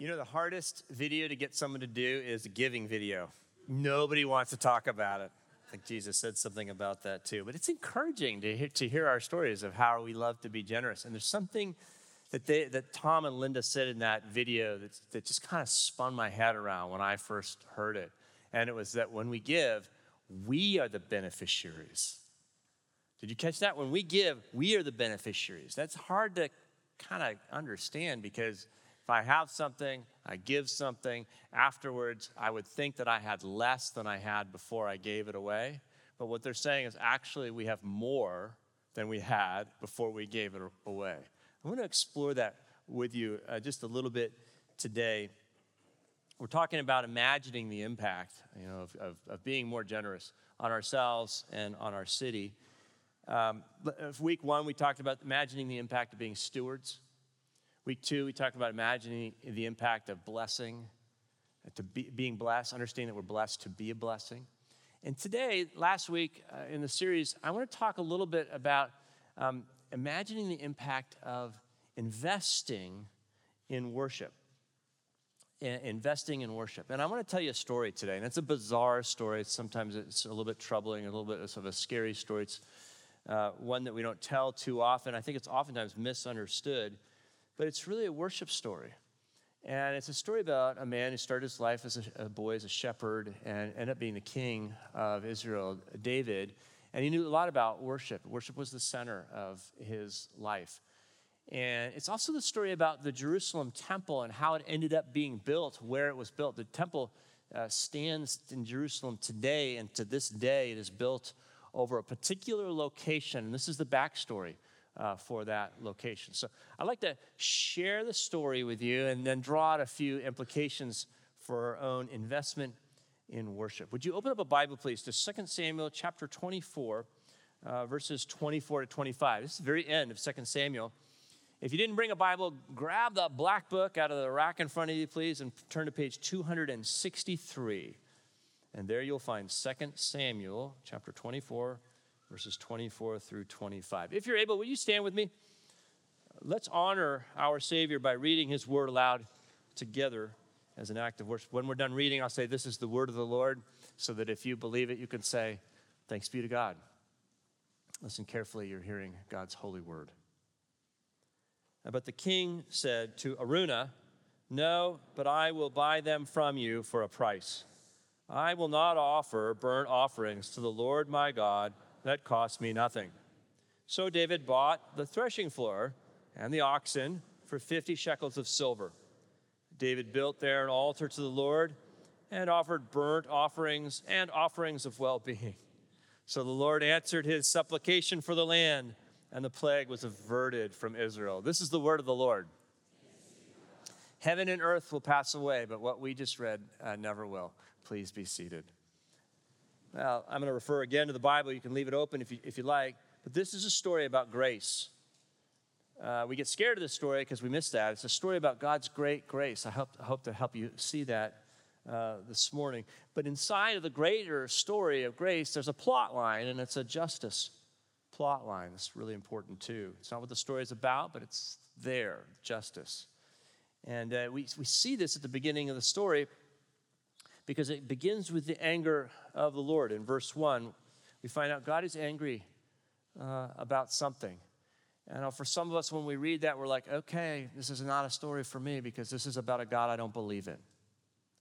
You know, the hardest video to get someone to do is a giving video. Nobody wants to talk about it. I think Jesus said something about that too. But it's encouraging to hear, to hear our stories of how we love to be generous. And there's something that, they, that Tom and Linda said in that video that, that just kind of spun my head around when I first heard it. And it was that when we give, we are the beneficiaries. Did you catch that? When we give, we are the beneficiaries. That's hard to kind of understand because I have something, I give something, afterwards, I would think that I had less than I had before I gave it away. But what they're saying is actually we have more than we had before we gave it away. I want to explore that with you uh, just a little bit today. We're talking about imagining the impact you know, of, of, of being more generous on ourselves and on our city. Um, week one, we talked about imagining the impact of being stewards. Week two, we talked about imagining the impact of blessing, to be, being blessed, understanding that we're blessed to be a blessing. And today, last week uh, in the series, I want to talk a little bit about um, imagining the impact of investing in worship. Investing in worship. And I want to tell you a story today. And it's a bizarre story. Sometimes it's a little bit troubling, a little bit of a scary story. It's uh, one that we don't tell too often. I think it's oftentimes misunderstood, but it's really a worship story. And it's a story about a man who started his life as a, a boy as a shepherd and ended up being the king of Israel, David. And he knew a lot about worship. Worship was the center of his life. And it's also the story about the Jerusalem temple and how it ended up being built, where it was built. The temple uh, stands in Jerusalem today, and to this day, it is built over a particular location. And this is the backstory uh, for that location. So I'd like to share the story with you and then draw out a few implications for our own investment in worship. Would you open up a Bible, please, to 2 Samuel chapter 24, uh, verses 24 to 25. This is the very end of 2 Samuel. If you didn't bring a Bible, grab the black book out of the rack in front of you, please, and turn to page 263. And there you'll find 2 Samuel chapter 24, verses 24 through 25. If you're able, will you stand with me? Let's honor our Savior by reading his word aloud together as an act of worship. When we're done reading, I'll say, This is the word of the Lord, so that if you believe it, you can say, Thanks be to God. Listen carefully, you're hearing God's holy word. But the king said to Araunah, No, but I will buy them from you for a price. I will not offer burnt offerings to the Lord my God that cost me nothing. So David bought the threshing floor and the oxen for 50 shekels of silver. David built there an altar to the Lord and offered burnt offerings and offerings of well being. So the Lord answered his supplication for the land, and the plague was averted from Israel. This is the word of the Lord. Heaven and earth will pass away, but what we just read uh, never will. Please be seated. Now, I'm going to refer again to the Bible. You can leave it open if you, if you like. But this is a story about grace. Uh, we get scared of this story because we miss that. It's a story about God's great grace. I hope, I hope to help you see that uh, this morning. But inside of the greater story of grace, there's a plot line, and it's a justice plot line. It's really important too. It's not what the story is about, but it's there justice. And uh, we, we see this at the beginning of the story because it begins with the anger of the Lord. In verse 1, we find out God is angry uh, about something. And for some of us, when we read that, we're like, okay, this is not a story for me because this is about a God I don't believe in,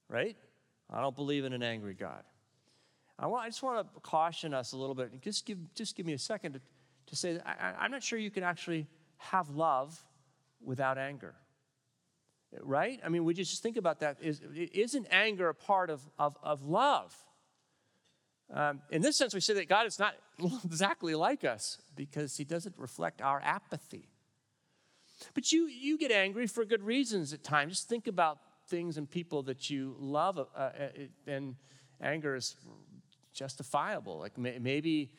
right? I don't believe in an angry God. I, want, I just want to caution us a little bit. Just give, just give me a second to, to say I, I'm not sure you can actually have love without anger. Right? I mean, we just think about that. Is, isn't anger a part of, of, of love? Um, in this sense, we say that God is not exactly like us because he doesn't reflect our apathy. But you, you get angry for good reasons at times. Just think about things and people that you love, uh, uh and anger is justifiable. Like maybe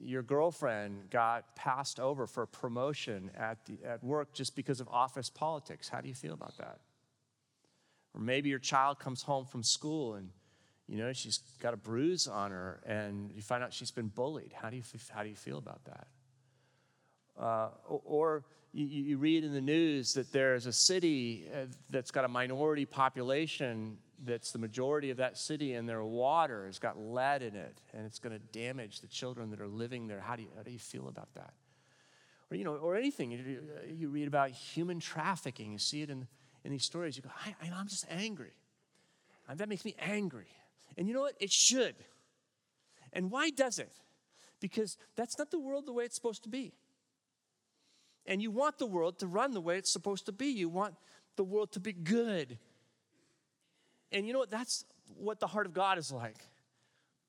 your girlfriend got passed over for promotion at, the, at work just because of office politics. How do you feel about that? Or maybe your child comes home from school and you know she's got a bruise on her and you find out she's been bullied. How do you, how do you feel about that? Uh, or you, you, read in the news that there's a city uh, that's got a minority population that's the majority of that city, and their water has got lead in it, and it's going to damage the children that are living there. How do you, how do you feel about that? Or, you know, or anything. You, you read about human trafficking, you see it in, in these stories. You go, I, I'm just angry. That makes me angry. And you know what? It should. And why does it? Because that's not the world the way it's supposed to be. And you want the world to run the way it's supposed to be. You want the world to be good. And you know what? That's what the heart of God is like.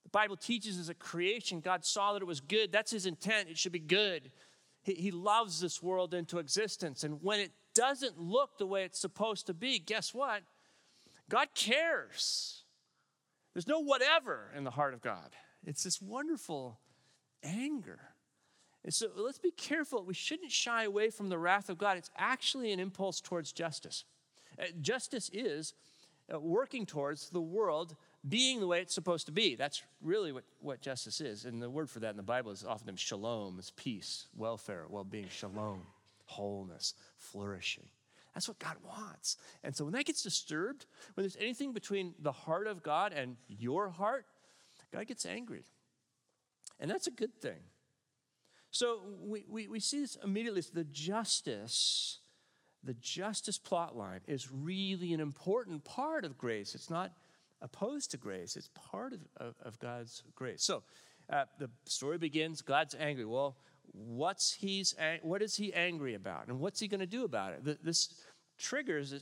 The Bible teaches as a creation, God saw that it was good. That's his intent. It should be good. He, he loves this world into existence. And when it doesn't look the way it's supposed to be, guess what? God cares. There's no whatever in the heart of God. It's this wonderful anger. And so let's be careful. We shouldn't shy away from the wrath of God. It's actually an impulse towards justice. Uh, justice is Uh, working towards the world being the way it's supposed to be. That's really what, what justice is. And the word for that in the Bible is often shalom, it's peace, welfare, well being, shalom, wholeness, flourishing. That's what God wants. And so when that gets disturbed, when there's anything between the heart of God and your heart, God gets angry. And that's a good thing. So we, we, we see this immediately. The justice, the justice plot line is really an important part of grace. It's not opposed to grace, it's part of, of, of God's grace. So uh, the story begins God's angry. Well, what's he's, what is he angry about? And what's he going to do about it? This triggers uh,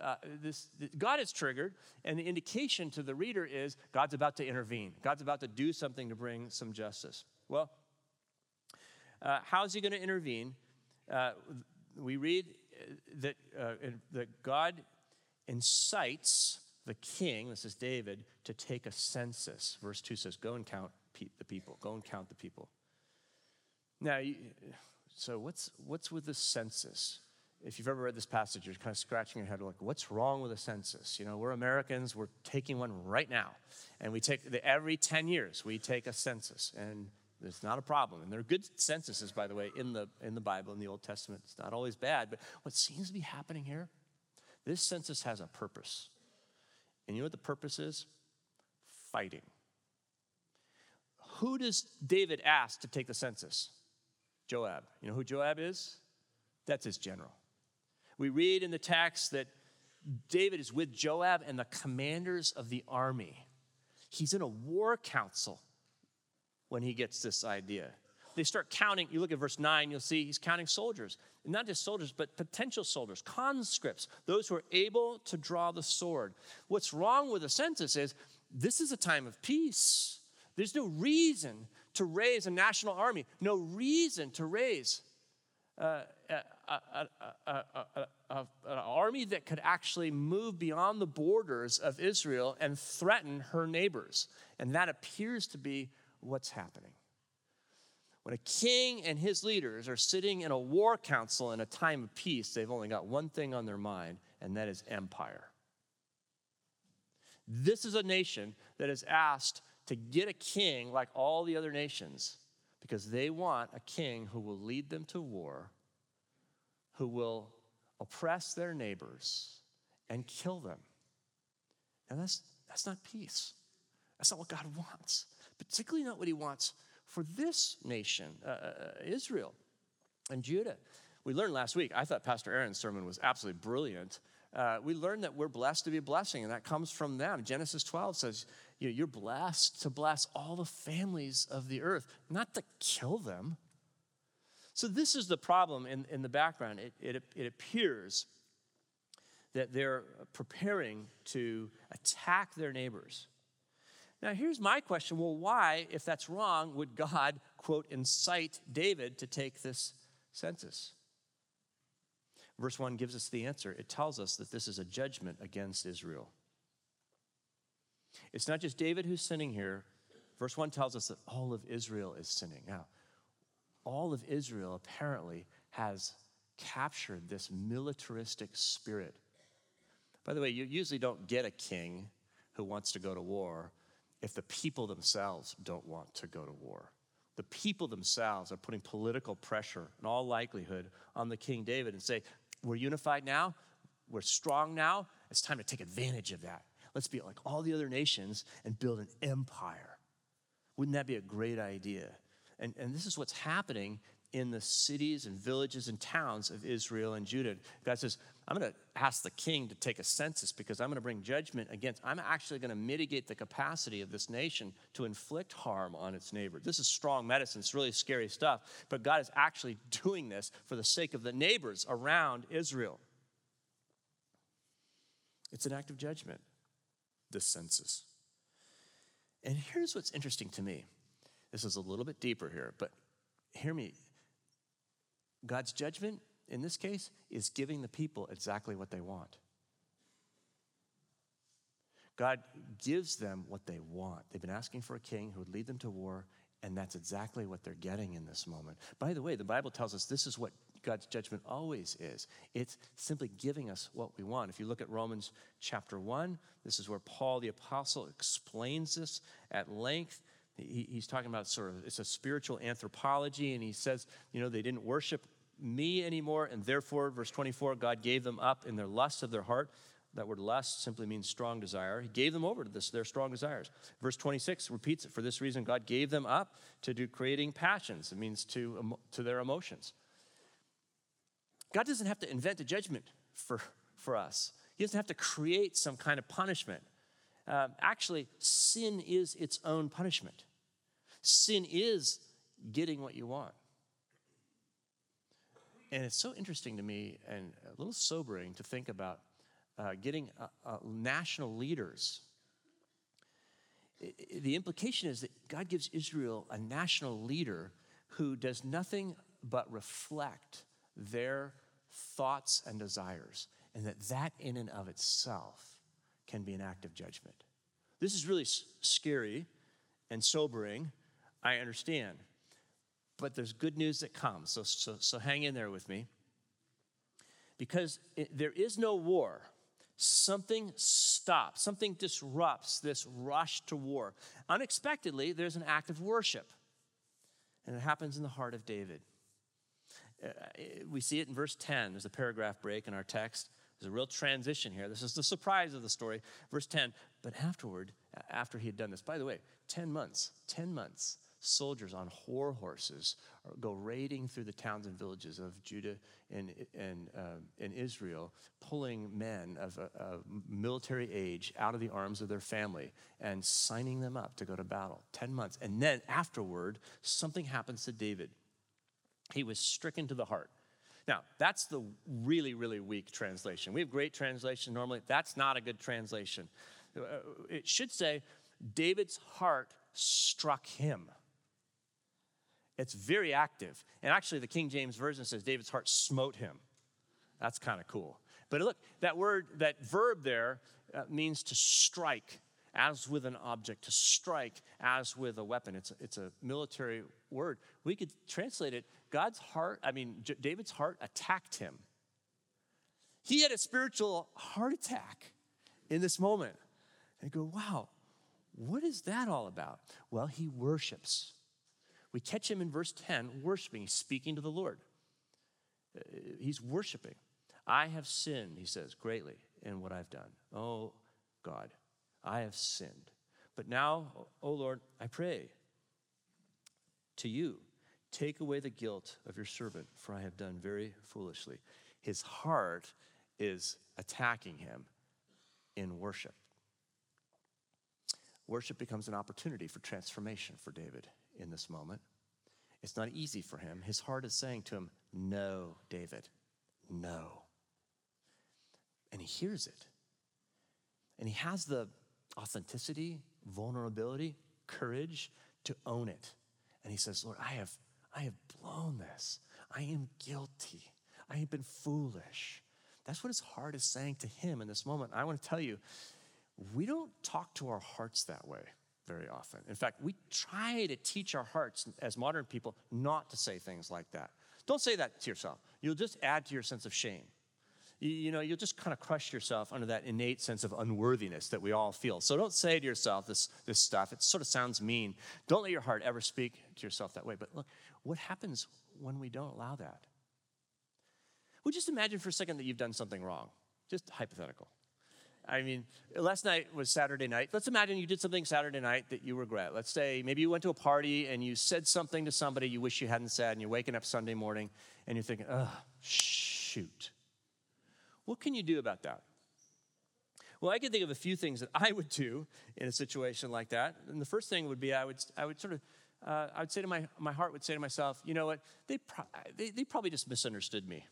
uh, this god is triggered and the indication to the reader is god's about to intervene god's about to do something to bring some justice well uh, how's he going to intervene? Uh, we read that, uh, that God incites the king, this is David, to take a census. Verse 2 says, Go and count the people. Go and count the people. Now, so what's, what's with the census? If you've ever read this passage, you're kind of scratching your head like, what's wrong with a census? You know, we're Americans, we're taking one right now. And we take, the, every 10 years, we take a census. And it's not a problem. And there are good censuses, by the way, in the, in the Bible, in the Old Testament. It's not always bad. But what seems to be happening here, this census has a purpose. And you know what the purpose is? Fighting. Who does David ask to take the census? Joab. You know who Joab is? That's his general. We read in the text that David is with Joab and the commanders of the army. He's in a war council when he gets this idea. They start counting. You look at verse 9, you'll see he's counting soldiers. And not just soldiers, but potential soldiers, conscripts, those who are able to draw the sword. What's wrong with the census is this is a time of peace. There's no reason to raise a national army, no reason to raise uh, a, a, a, an army that could actually move beyond the borders of Israel and threaten her neighbors. And that appears to be what's happening. When a king and his leaders are sitting in a war council in a time of peace, they've only got one thing on their mind, and that is empire. This is a nation that is asked to get a king like all the other nations because they want a king who will lead them to war, who will oppress their neighbors and kill them. And that's, that's not peace. That's not what God wants particularly not what he wants for this nation, uh, uh, uh, Israel and Judah. We learned last week, I thought Pastor Aaron's sermon was absolutely brilliant. Uh, we learned that we're blessed to be a blessing, and that comes from them. Genesis 12 says, you know, You're blessed to bless all the families of the earth, not to kill them. So, this is the problem in, in the background. It, it, it appears that they're preparing to attack their neighbors. Now, here's my question well, why, if that's wrong, would God, quote, incite David to take this census? Verse 1 gives us the answer. It tells us that this is a judgment against Israel. It's not just David who's sinning here. Verse 1 tells us that all of Israel is sinning. Now, all of Israel apparently has captured this militaristic spirit. By the way, you usually don't get a king who wants to go to war if the people themselves don't want to go to war. the people themselves are putting political pressure, in all likelihood, on the King David and say, We're unified now, we're strong now, it's time to take advantage of that. Let's be like all the other nations and build an empire. Wouldn't that be a great idea? And, and this is what's happening in the cities and villages and towns of Israel and Judah. God says, I'm going to ask the king to take a census because I'm going to bring judgment against, I'm actually going to mitigate the capacity of this nation to inflict harm on its neighbor. This is strong medicine. It's really scary stuff. But God is actually doing this for the sake of the neighbors around Israel. It's an act of judgment, this census. And here's what's interesting to me. This is a little bit deeper here, but hear me. God's judgment in this case is giving the people exactly what they want. God gives them what they want. They've been asking for a king who would lead them to war, and that's exactly what they're getting in this moment. By the way, the Bible tells us this is what God's judgment always is. It's simply giving us what we want. If you look at Romans chapter 1, this is where Paul the apostle explains this at length. He, he's talking about sort of it's a spiritual anthropology, and he says, you know, they didn't worship me anymore, and therefore, verse 24, God gave them up in their lust of their heart. That word lust simply means strong desire. He gave them over to this, their strong desires. Verse 26 repeats it. For this reason, God gave them up to do creating passions. It means to, to their emotions. God doesn't have to invent a judgment for, for us, He doesn't have to create some kind of punishment. Um, actually, sin is its own punishment. Sin is getting what you want. And it's so interesting to me and a little sobering to think about uh, getting uh, uh, national leaders. the implication is that God gives Israel a national leader who does nothing but reflect their thoughts and desires, and that that in and of itself can be an act of judgment. This is really scary and sobering, I understand. But there's good news that comes, so, so, so hang in there with me. Because it, there is no war. Something stops, something disrupts this rush to war. Unexpectedly, there's an act of worship, and it happens in the heart of David. Uh, we see it in verse 10. There's a paragraph break in our text. There's a real transition here. This is the surprise of the story. Verse 10. But afterward, after he had done this, by the way, 10 months, 10 months, soldiers on war horses go raiding through the towns and villages of Judah and, and, uh, and Israel, pulling men of, of military age out of the arms of their family and signing them up to go to battle. 10 months. And then afterward, something happens to David. He was stricken to the heart. Now, that's the really, really weak translation. We have great translation normally. That's not a good translation. Uh, it should say, David's heart struck him. It's very active. And actually, the King James Version says David's heart smote him. That's kind of cool. But look, that word, that verb there uh, means to strike as with an object, to strike as with a weapon. It's a, it's a military word. We could translate it God's heart, I mean, J- David's heart attacked him. He had a spiritual heart attack in this moment. And go, wow, what is that all about? Well, he worships. We catch him in verse 10 worshiping, speaking to the Lord. Uh, he's worshiping. I have sinned, he says, greatly in what I've done. Oh, God, I have sinned. But now, oh Lord, I pray to you, take away the guilt of your servant, for I have done very foolishly. His heart is attacking him in worship. Worship becomes an opportunity for transformation for David in this moment. It's not easy for him. His heart is saying to him, No, David, no. And he hears it. And he has the authenticity, vulnerability, courage to own it. And he says, Lord, I have, I have blown this. I am guilty. I have been foolish. That's what his heart is saying to him in this moment. I want to tell you, we don't talk to our hearts that way very often. In fact, we try to teach our hearts as modern people not to say things like that. Don't say that to yourself. You'll just add to your sense of shame. you, you know, you'll just kind of crush yourself under that innate sense of unworthiness that we all feel. So don't say to yourself this, this stuff. It sort of sounds mean. Don't let your heart ever speak to yourself that way. But look, what happens when we don't allow that? Well, just imagine for a second that you've done something wrong. Just hypothetical. I mean, last night was Saturday night. Let's imagine you did something Saturday night that you regret. Let's say maybe you went to a party and you said something to somebody you wish you hadn't said, and you're waking up Sunday morning and you're thinking, oh, shoot. What can you do about that? Well, I can think of a few things that I would do in a situation like that. And the first thing would be I would, I would sort of, uh, I would say to my, my heart would say to myself, you know what, they, pro- they, they probably just misunderstood me.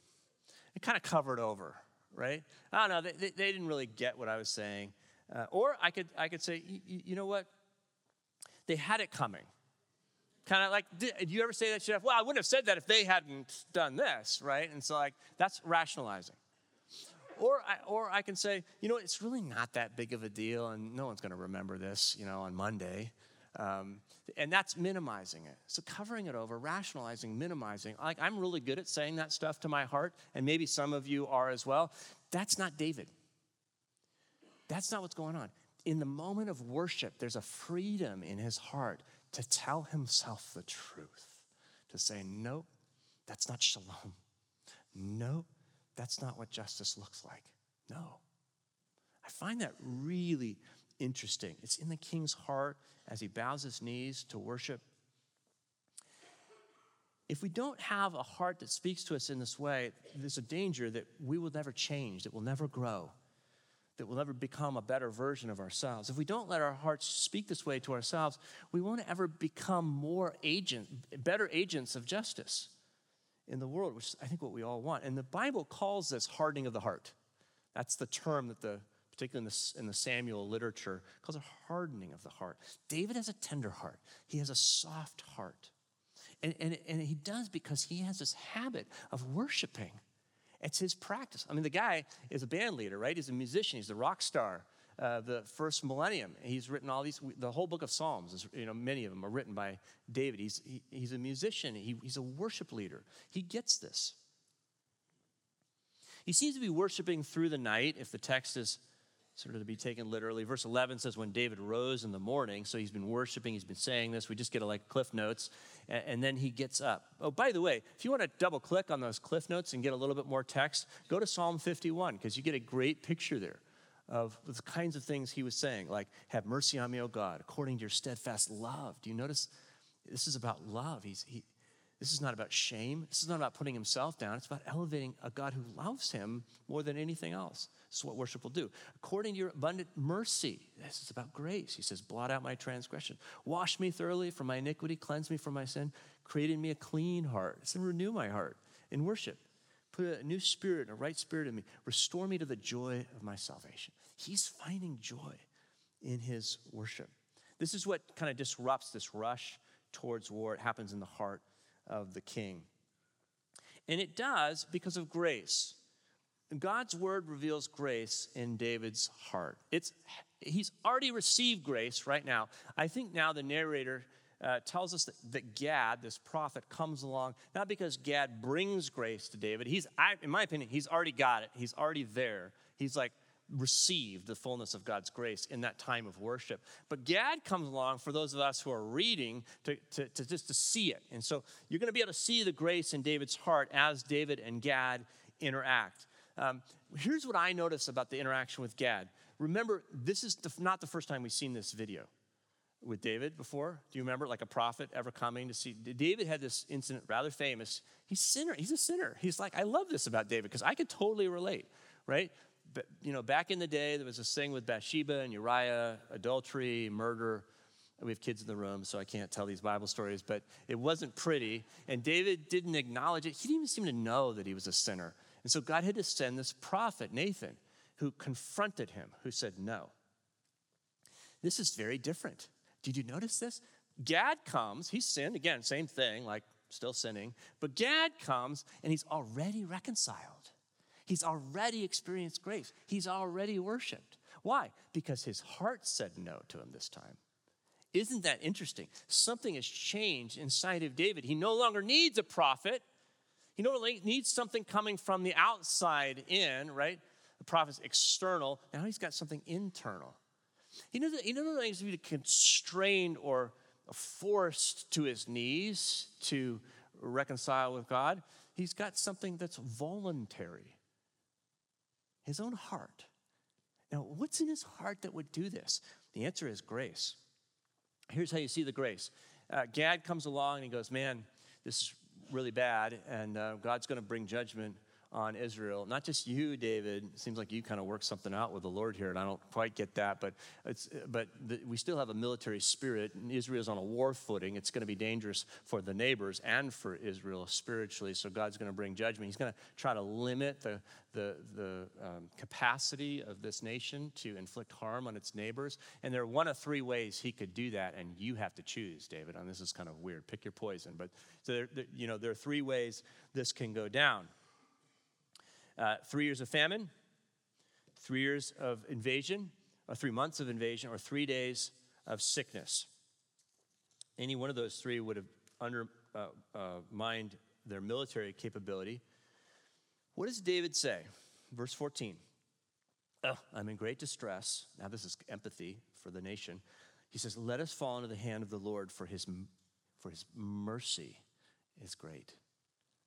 It kind of covered over, right? I don't know, they, they, they didn't really get what I was saying. Uh, or I could, I could say, you know what, they had it coming. Kind of like, did, did you ever say that shit? Well, I wouldn't have said that if they hadn't done this, right? And so, like, that's rationalizing. Or I, or I can say, you know, it's really not that big of a deal, and no one's going to remember this, you know, on Monday. Um, and that's minimizing it. So covering it over, rationalizing, minimizing. Like I'm really good at saying that stuff to my heart, and maybe some of you are as well. That's not David. That's not what's going on. In the moment of worship, there's a freedom in his heart to tell himself the truth, to say, nope, that's not shalom. Nope, that's not what justice looks like. No. I find that really interesting. It's in the king's heart as he bows his knees to worship. If we don't have a heart that speaks to us in this way, there's a danger that we will never change, that we'll never grow, that we'll never become a better version of ourselves. If we don't let our hearts speak this way to ourselves, we won't ever become more agent, better agents of justice in the world, which is, I think, what we all want. And the Bible calls this hardening of the heart. That's the term that the particularly in the, in the Samuel literature, calls a hardening of the heart. David has a tender heart. He has a soft heart. And, and, and he does because he has this habit of worshiping. It's his practice. I mean, the guy is a band leader, right? He's a musician. He's a rock star. Uh, the first millennium. He's written all these, the whole book of Psalms, is, you know, many of them are written by David. He's, he, he's a musician, he, he's a worship leader. He gets this. He seems to be worshiping through the night, if the text is sort of to be taken literally. Verse 11 says, When David rose in the morning, so he's been worshiping, he's been saying this. We just get a, like cliff notes, and, and then he gets up. Oh, by the way, if you want to double click on those cliff notes and get a little bit more text, go to Psalm 51, because you get a great picture there of the kinds of things he was saying, like, Have mercy on me, O God, according to your steadfast love. Do you notice? This is about love. He's, he, this is not about shame. This is not about putting himself down. It's about elevating a God who loves him more than anything else. This is what worship will do. According to your abundant mercy, this is about grace. He says, Blot out my transgression. Wash me thoroughly from my iniquity. Cleanse me from my sin. Create in me a clean heart. It's to renew my heart in worship. Put a new spirit, a right spirit in me. Restore me to the joy of my salvation. He's finding joy in his worship. This is what kind of disrupts this rush towards war. It happens in the heart of the king. And it does because of grace. God's word reveals grace in David's heart. It's, he's already received grace right now. I think now the narrator uh, tells us that, that, Gad, this prophet, comes along not because Gad brings grace to David. He's, I, in my opinion, he's already got it. He's already there. He's like, received the fullness of God's grace in that time of worship. But Gad comes along for those of us who are reading to, to, to just to see it. And so you're going to be able to see the grace in David's heart as David and Gad interact. Um, here's what I notice about the interaction with Gad. Remember, this is the, not the first time we've seen this video with David before. Do you remember, like a prophet ever coming to see? David had this incident, rather famous. He's sinner. He's a sinner. He's like, I love this about David because I could totally relate, right? You know, back in the day, there was this thing with Bathsheba and Uriah, adultery, murder. We have kids in the room, so I can't tell these Bible stories, but it wasn't pretty. And David didn't acknowledge it. He didn't even seem to know that he was a sinner. And so God had to send this prophet, Nathan, who confronted him, who said, No. This is very different. Did you notice this? Gad comes, he's sinned, again, same thing, like still sinning, but Gad comes and he's already reconciled. He's already experienced grace. He's already worshiped. Why? Because his heart said no to him this time. Isn't that interesting? Something has changed inside of David. He no longer needs a prophet. He no longer needs something coming from the outside in, right? The prophet's external. Now he's got something internal. He he doesn't needs to be constrained or forced to his knees to reconcile with God. He's got something that's voluntary his own heart. Now, what's in his heart that would do this? The answer is grace. Here's how you see the grace uh, Gad comes along and he goes, Man, this is really bad, and uh, God's going to bring judgment on Israel. Not just you, David. It seems like you kind of worked something out with the Lord here, and I don't quite get that. But it's but the, we still have a military spirit. And Israel's on a war footing. It's going to be dangerous for the neighbors and for Israel spiritually. So God's going to bring judgment. He's going to try to limit the the the um, capacity of this nation to inflict harm on its neighbors. And there are one of three ways he could do that, and you have to choose, David. And this is kind of weird. Pick your poison. But so there, there you know there are three ways this can go down. Uh, three years of famine, three years of invasion, or three months of invasion, or three days of sickness. Any one of those three would have undermined uh, uh, their military capability. What does David say? Verse 14. Oh, I'm in great distress. Now, this is empathy for the nation. He says, Let us fall into the hand of the Lord, for his, for his mercy is great.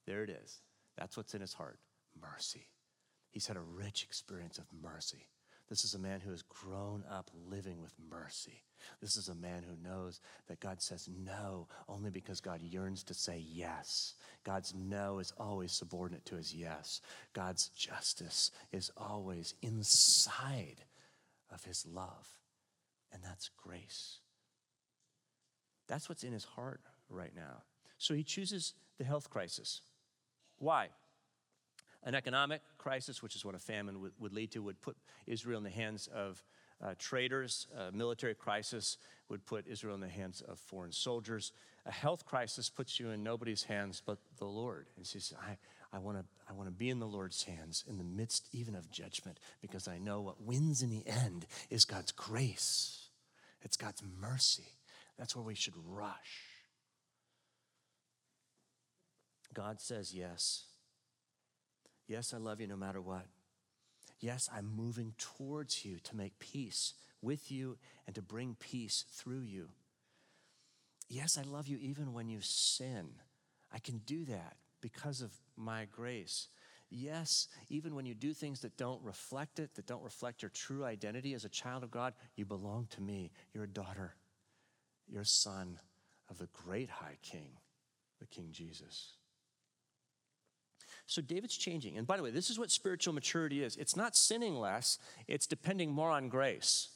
There it is. That's what's in his heart mercy. He's had a rich experience of mercy. This is a man who has grown up living with mercy. This is a man who knows that God says no only because God yearns to say yes. God's no is always subordinate to his yes. God's justice is always inside of his love, and that's grace. That's what's in his heart right now. So he chooses the health crisis. Why? An economic crisis, which is what a famine would, would lead to, would put Israel in the hands of uh, traders. A military crisis would put Israel in the hands of foreign soldiers. A health crisis puts you in nobody's hands but the Lord. And she says, I, I want to I wanna be in the Lord's hands in the midst even of judgment because I know what wins in the end is God's grace, it's God's mercy. That's where we should rush. God says yes. Yes, I love you no matter what. Yes, I'm moving towards you to make peace with you and to bring peace through you. Yes, I love you even when you sin. I can do that because of my grace. Yes, even when you do things that don't reflect it, that don't reflect your true identity as a child of God, you belong to me. You're a daughter. You're a son of the great high king, the King Jesus. So David's changing. And by the way, this is what spiritual maturity is it's not sinning less, it's depending more on grace.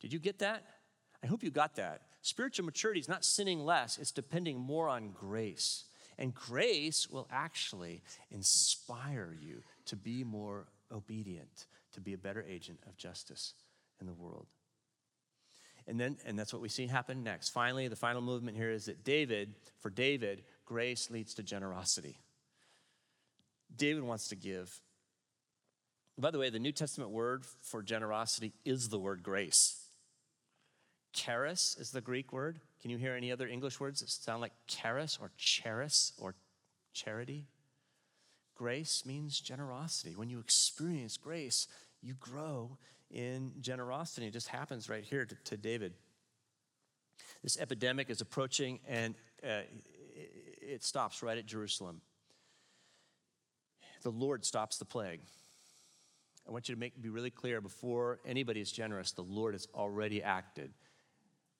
Did you get that? I hope you got that. Spiritual maturity is not sinning less, it's depending more on grace. And grace will actually inspire you to be more obedient, to be a better agent of justice in the world. And then, and that's what we see happen next. Finally, the final movement here is that David, for David, grace leads to generosity. David wants to give. By the way, the New Testament word for generosity is the word grace. Charis is the Greek word. Can you hear any other English words that sound like charis or charis or charity? Grace means generosity. When you experience grace, you grow in generosity. It just happens right here to, to David. This epidemic is approaching and uh, it stops right at Jerusalem the Lord stops the plague. I want you to make be really clear before anybody is generous, the Lord has already acted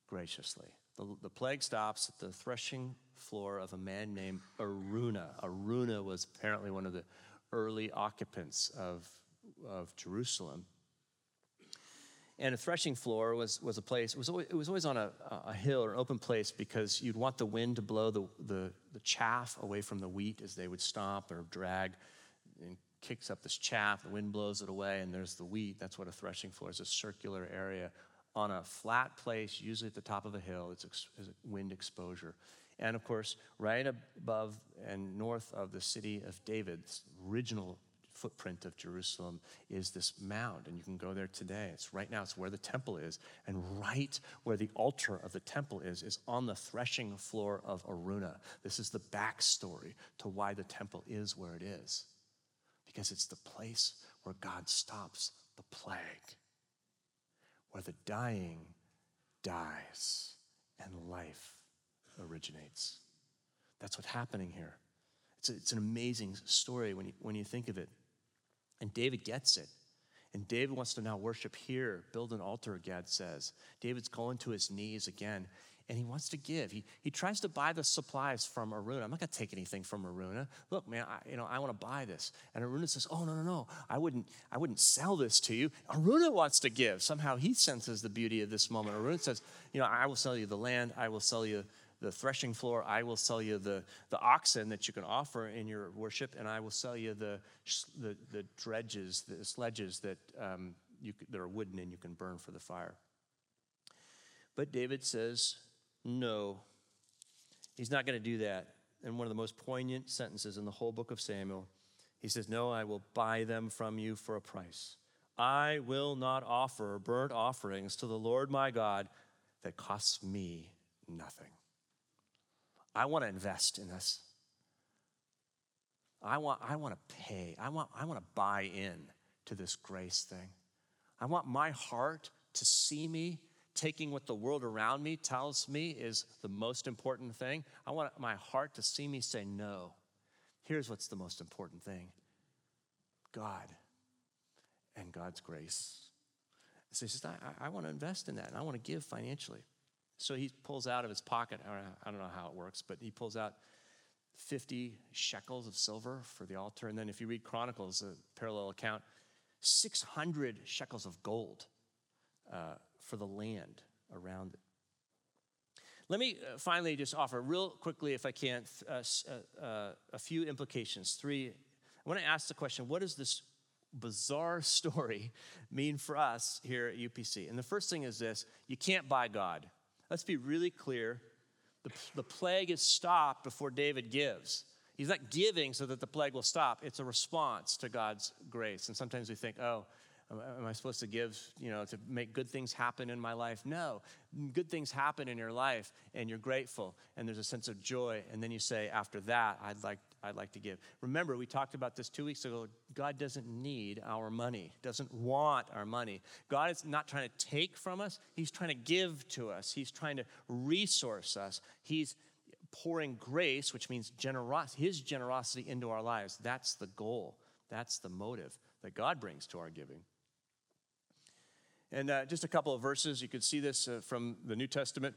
graciously. The, the plague stops at the threshing floor of a man named Araunah. Araunah was apparently one of the early occupants of, of Jerusalem. And a threshing floor was, was a place, it was, always, it was always on a, a hill or an open place because you'd want the wind to blow the, the, the chaff away from the wheat as they would stomp or drag and kicks up this chaff. The wind blows it away, and there's the wheat. That's what a threshing floor is a circular area on a flat place, usually at the top of a hill. It's, ex- wind exposure. And of course, right above and north of the city of David's original footprint of Jerusalem is this mound, and you can go there today. It's right now, it's where the temple is. And right where the altar of the temple is, is on the threshing floor of Araunah. This is the backstory to why the temple is where it is, because it's the place where God stops the plague, where the dying dies and life originates. That's what's happening here. It's, a, it's an amazing story when you, when you think of it. And David gets it. And David wants to now worship here, build an altar, Gad says. David's going to his knees again, and he wants to give. He, he tries to buy the supplies from Araunah. I'm not going to take anything from Araunah. Look, man, I, you know, I want to buy this. And Araunah says, oh, no, no, no. I wouldn't, I wouldn't sell this to you. Araunah wants to give. Somehow he senses the beauty of this moment. Araunah says, you know, I will sell you the land. I will sell you the threshing floor. I will sell you the, the oxen that you can offer in your worship, and I will sell you the, the, the dredges, the sledges that, um, you, that are wooden and you can burn for the fire. But David says, no, he's not going to do that. In one of the most poignant sentences in the whole book of Samuel, he says, No, I will buy them from you for a price. I will not offer burnt offerings to the Lord my God that costs me nothing. I want to invest in this. I want, I want to pay. I want, I want to buy in to this grace thing. I want my heart to see me taking what the world around me tells me is the most important thing. I want my heart to see me say, no. Here's what's the most important thing God and God's grace. So he says, I, I want to invest in that and I want to give financially. So he pulls out of his pocket, I don't know how it works, but he pulls out 50 shekels of silver for the altar. And then if you read Chronicles, a parallel account, 600 shekels of gold uh, for the land around it. Let me uh, finally just offer, real quickly, if I can, uh, uh, uh, a few implications. Three. I want to ask the question what does this bizarre story mean for us here at UPC? And the first thing is this you can't buy God. Let's be really clear. The, the plague is stopped before David gives. He's not giving so that the plague will stop. It's a response to God's grace. And sometimes we think, oh, am I supposed to give, you know, to make good things happen in my life? No. Good things happen in your life and you're grateful and there's a sense of joy. And then you say, after that, I'd like I'd like to give. Remember, we talked about this two weeks ago. God doesn't need our money, doesn't want our money. God is not trying to take from us, He's trying to give to us, He's trying to resource us. He's pouring grace, which means generosity, His generosity into our lives. That's the goal, that's the motive that God brings to our giving. And uh, just a couple of verses, you could see this uh, from the New Testament.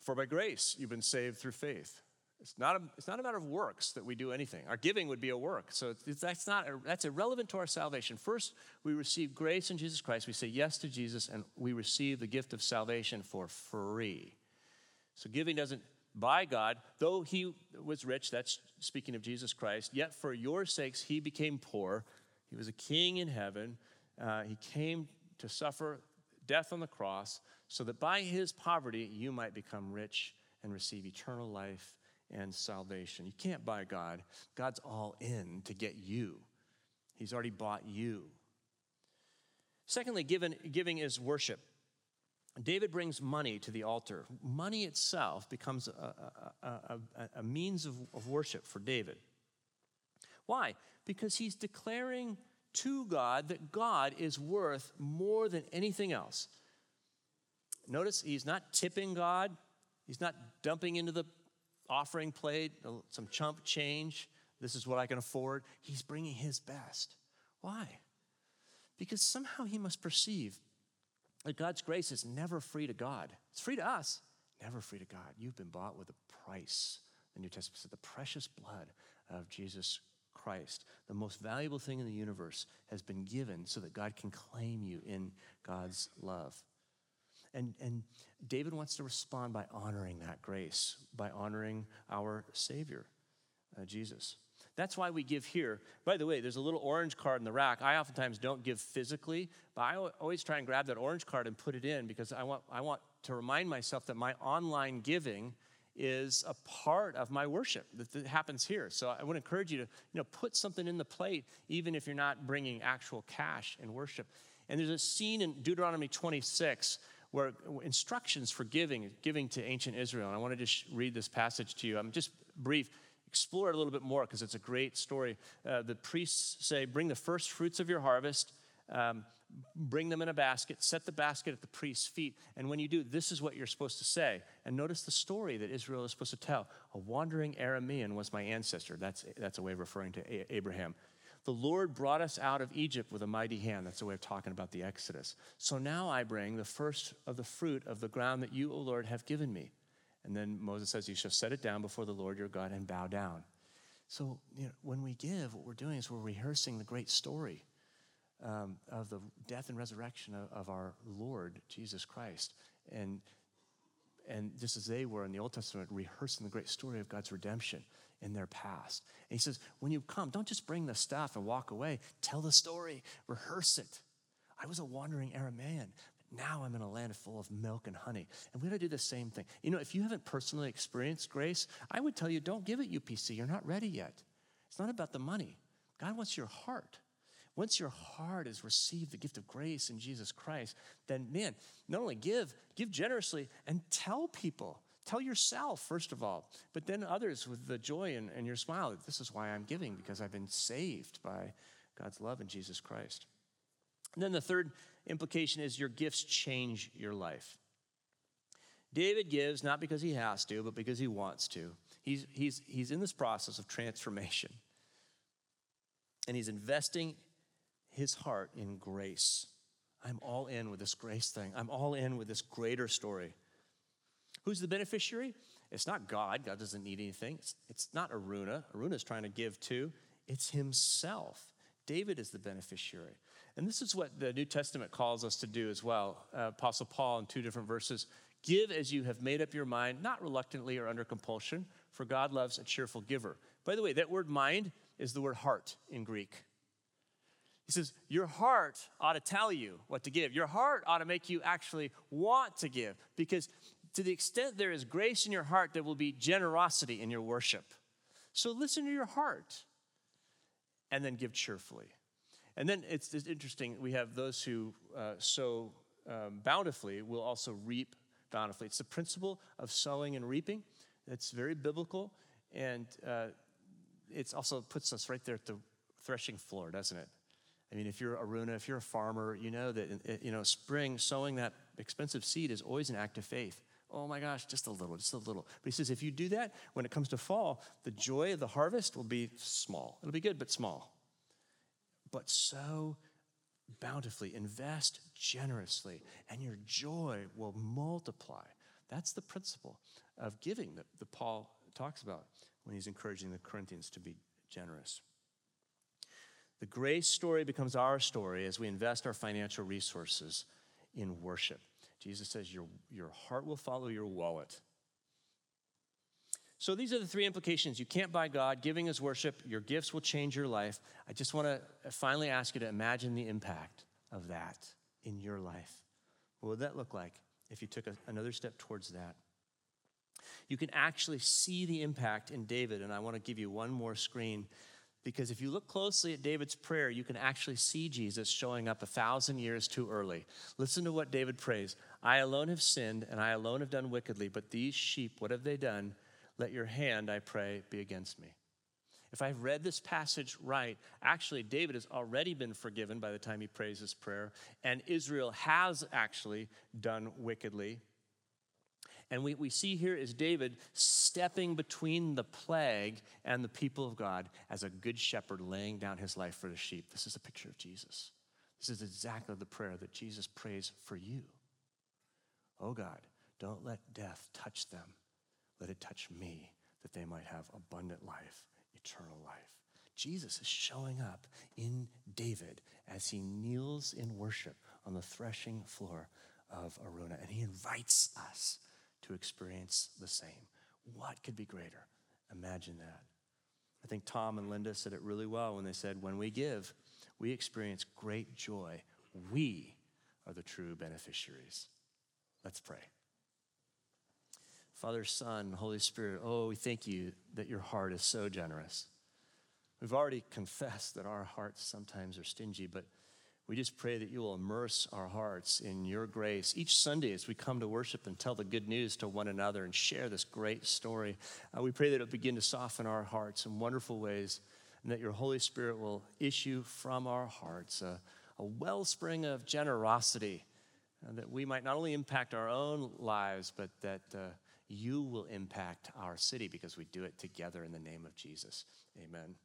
For by grace you've been saved through faith. It's not, a, it's not a matter of works that we do anything. Our giving would be a work. So it's, that's, not, that's irrelevant to our salvation. First, we receive grace in Jesus Christ. We say yes to Jesus, and we receive the gift of salvation for free. So giving doesn't buy God, though he was rich, that's speaking of Jesus Christ, yet for your sakes he became poor. He was a king in heaven. Uh, he came to suffer death on the cross so that by his poverty you might become rich and receive eternal life and salvation. You can't buy God. God's all in to get you, He's already bought you. Secondly, given, giving is worship. David brings money to the altar. Money itself becomes a, a, a, a means of, of worship for David. Why? Because he's declaring to God that God is worth more than anything else. Notice he's not tipping God, he's not dumping into the offering plate, uh, some chump change. This is what I can afford. He's bringing his best. Why? Because somehow he must perceive that God's grace is never free to God. It's free to us, never free to God. You've been bought with a price. The New Testament said the precious blood of Jesus Christ, the most valuable thing in the universe, has been given so that God can claim you in God's love. And, and David wants to respond by honoring that grace, by honoring our Savior, uh, Jesus. That's why we give here. By the way, there's a little orange card in the rack. I oftentimes don't give physically, but I always try and grab that orange card and put it in because I want, I want to remind myself that my online giving is a part of my worship that, happens here. So I would encourage you to you know, put something in the plate, even if you're not bringing actual cash in worship. And there's a scene in Deuteronomy 26 where instructions for giving, giving to ancient Israel. And I want to just read this passage to you. I'm just brief. Explore it a little bit more because it's a great story. Uh, the priests say, Bring the first fruits of your harvest. Um, bring them in a basket, set the basket at the priest's feet. And when you do, this is what you're supposed to say. And notice the story that Israel is supposed to tell. A wandering Aramean was my ancestor. That's, that's a way of referring to Abraham. The Lord brought us out of Egypt with a mighty hand. That's a way of talking about the Exodus. So now I bring the first of the fruit of the ground that you, O Lord, have given me. And then Moses says, You shall set it down before the Lord your God and bow down. So you know, when we give, what we're doing is we're rehearsing the great story um, of the death and resurrection of, of our Lord Jesus Christ. And, and just as they were in the Old Testament, rehearsing the great story of God's redemption in their past. And he says, when you come, don't just bring the stuff and walk away. Tell the story, rehearse it. I was a wandering Aramaean. But now I'm in a land full of milk and honey. And we got to do the same thing. You know, if you haven't personally experienced grace, I would tell you don't give it UPC. You're not ready yet. It's not about the money. God wants your heart. Once your heart has received the gift of grace in Jesus Christ, then man, not only give, give generously and tell people. Tell yourself, first of all, but then others with the joy and, and your smile that this is why I'm giving, because I've been saved by God's love in Jesus Christ. And then the third implication is your gifts change your life. David gives not because he has to, but because he wants to. He's, he's, he's in this process of transformation. And he's investing his heart in grace. I'm all in with this grace thing. I'm all in with this greater story. Who's the beneficiary? It's not God. God doesn't need anything. It's, it's not Araunah. Araunah's trying to give too. It's himself. David is the beneficiary. And this is what the New Testament calls us to do as well. Uh, Apostle Paul in two different verses Give as you have made up your mind, not reluctantly or under compulsion, for God loves a cheerful giver. By the way, that word mind is the word heart in Greek. He says, Your heart ought to tell you what to give. Your heart ought to make you actually want to give because to the extent there is grace in your heart, there will be generosity in your worship. So listen to your heart and then give cheerfully. And then it's, it's interesting, we have those who uh, sow um, bountifully will also reap bountifully. It's the principle of sowing and reaping. It's very biblical, and uh, it also puts us right there at the threshing floor, doesn't it? I mean, if you're Araunah, if you're a farmer, you know that uh, you know spring sowing that expensive seed is always an act of faith. Oh my gosh, just a little, just a little. But he says, if you do that, when it comes to fall, the joy of the harvest will be small. It'll be good, but small. But sow bountifully, invest generously, and your joy will multiply. That's the principle of giving that, that Paul talks about when he's encouraging the Corinthians to be generous. The grace story becomes our story as we invest our financial resources in worship. Jesus says, Your, your heart will follow your wallet. So these are the three implications. You can't buy God, giving is worship, your gifts will change your life. I just want to finally ask you to imagine the impact of that in your life. What would that look like if you took a, another step towards that? You can actually see the impact in David, and I want to give you one more screen because if you look closely at David's prayer, you can actually see Jesus showing up a thousand years too early. Listen to what David prays I alone have sinned, and I alone have done wickedly, but these sheep, what have they done? Let your hand, I pray, be against me. If I've read this passage right, actually, David has already been forgiven by the time he prays this prayer, and Israel has actually done wickedly. And we, we see here is David stepping between the plague and the people of God as a good shepherd laying down his life for the sheep. This is a picture of Jesus. This is exactly the prayer that Jesus prays for you. Oh God, don't let death touch them. Let it touch me that they might have abundant life, eternal life. Jesus is showing up in David as he kneels in worship on the threshing floor of Araunah, and he invites us to experience the same. What could be greater? Imagine that. I think Tom and Linda said it really well when they said, When we give, we experience great joy. We are the true beneficiaries. Let's pray. Father, Son, Holy Spirit, oh, we thank you that your heart is so generous. We've already confessed that our hearts sometimes are stingy, but we just pray that you will immerse our hearts in your grace each Sunday as we come to worship and tell the good news to one another and share this great story. Uh, we pray that it'll begin to soften our hearts in wonderful ways and that your Holy Spirit will issue from our hearts a, a wellspring of generosity uh, that we might not only impact our own lives, but that uh, you will impact our city because we do it together in the name of Jesus. Amen.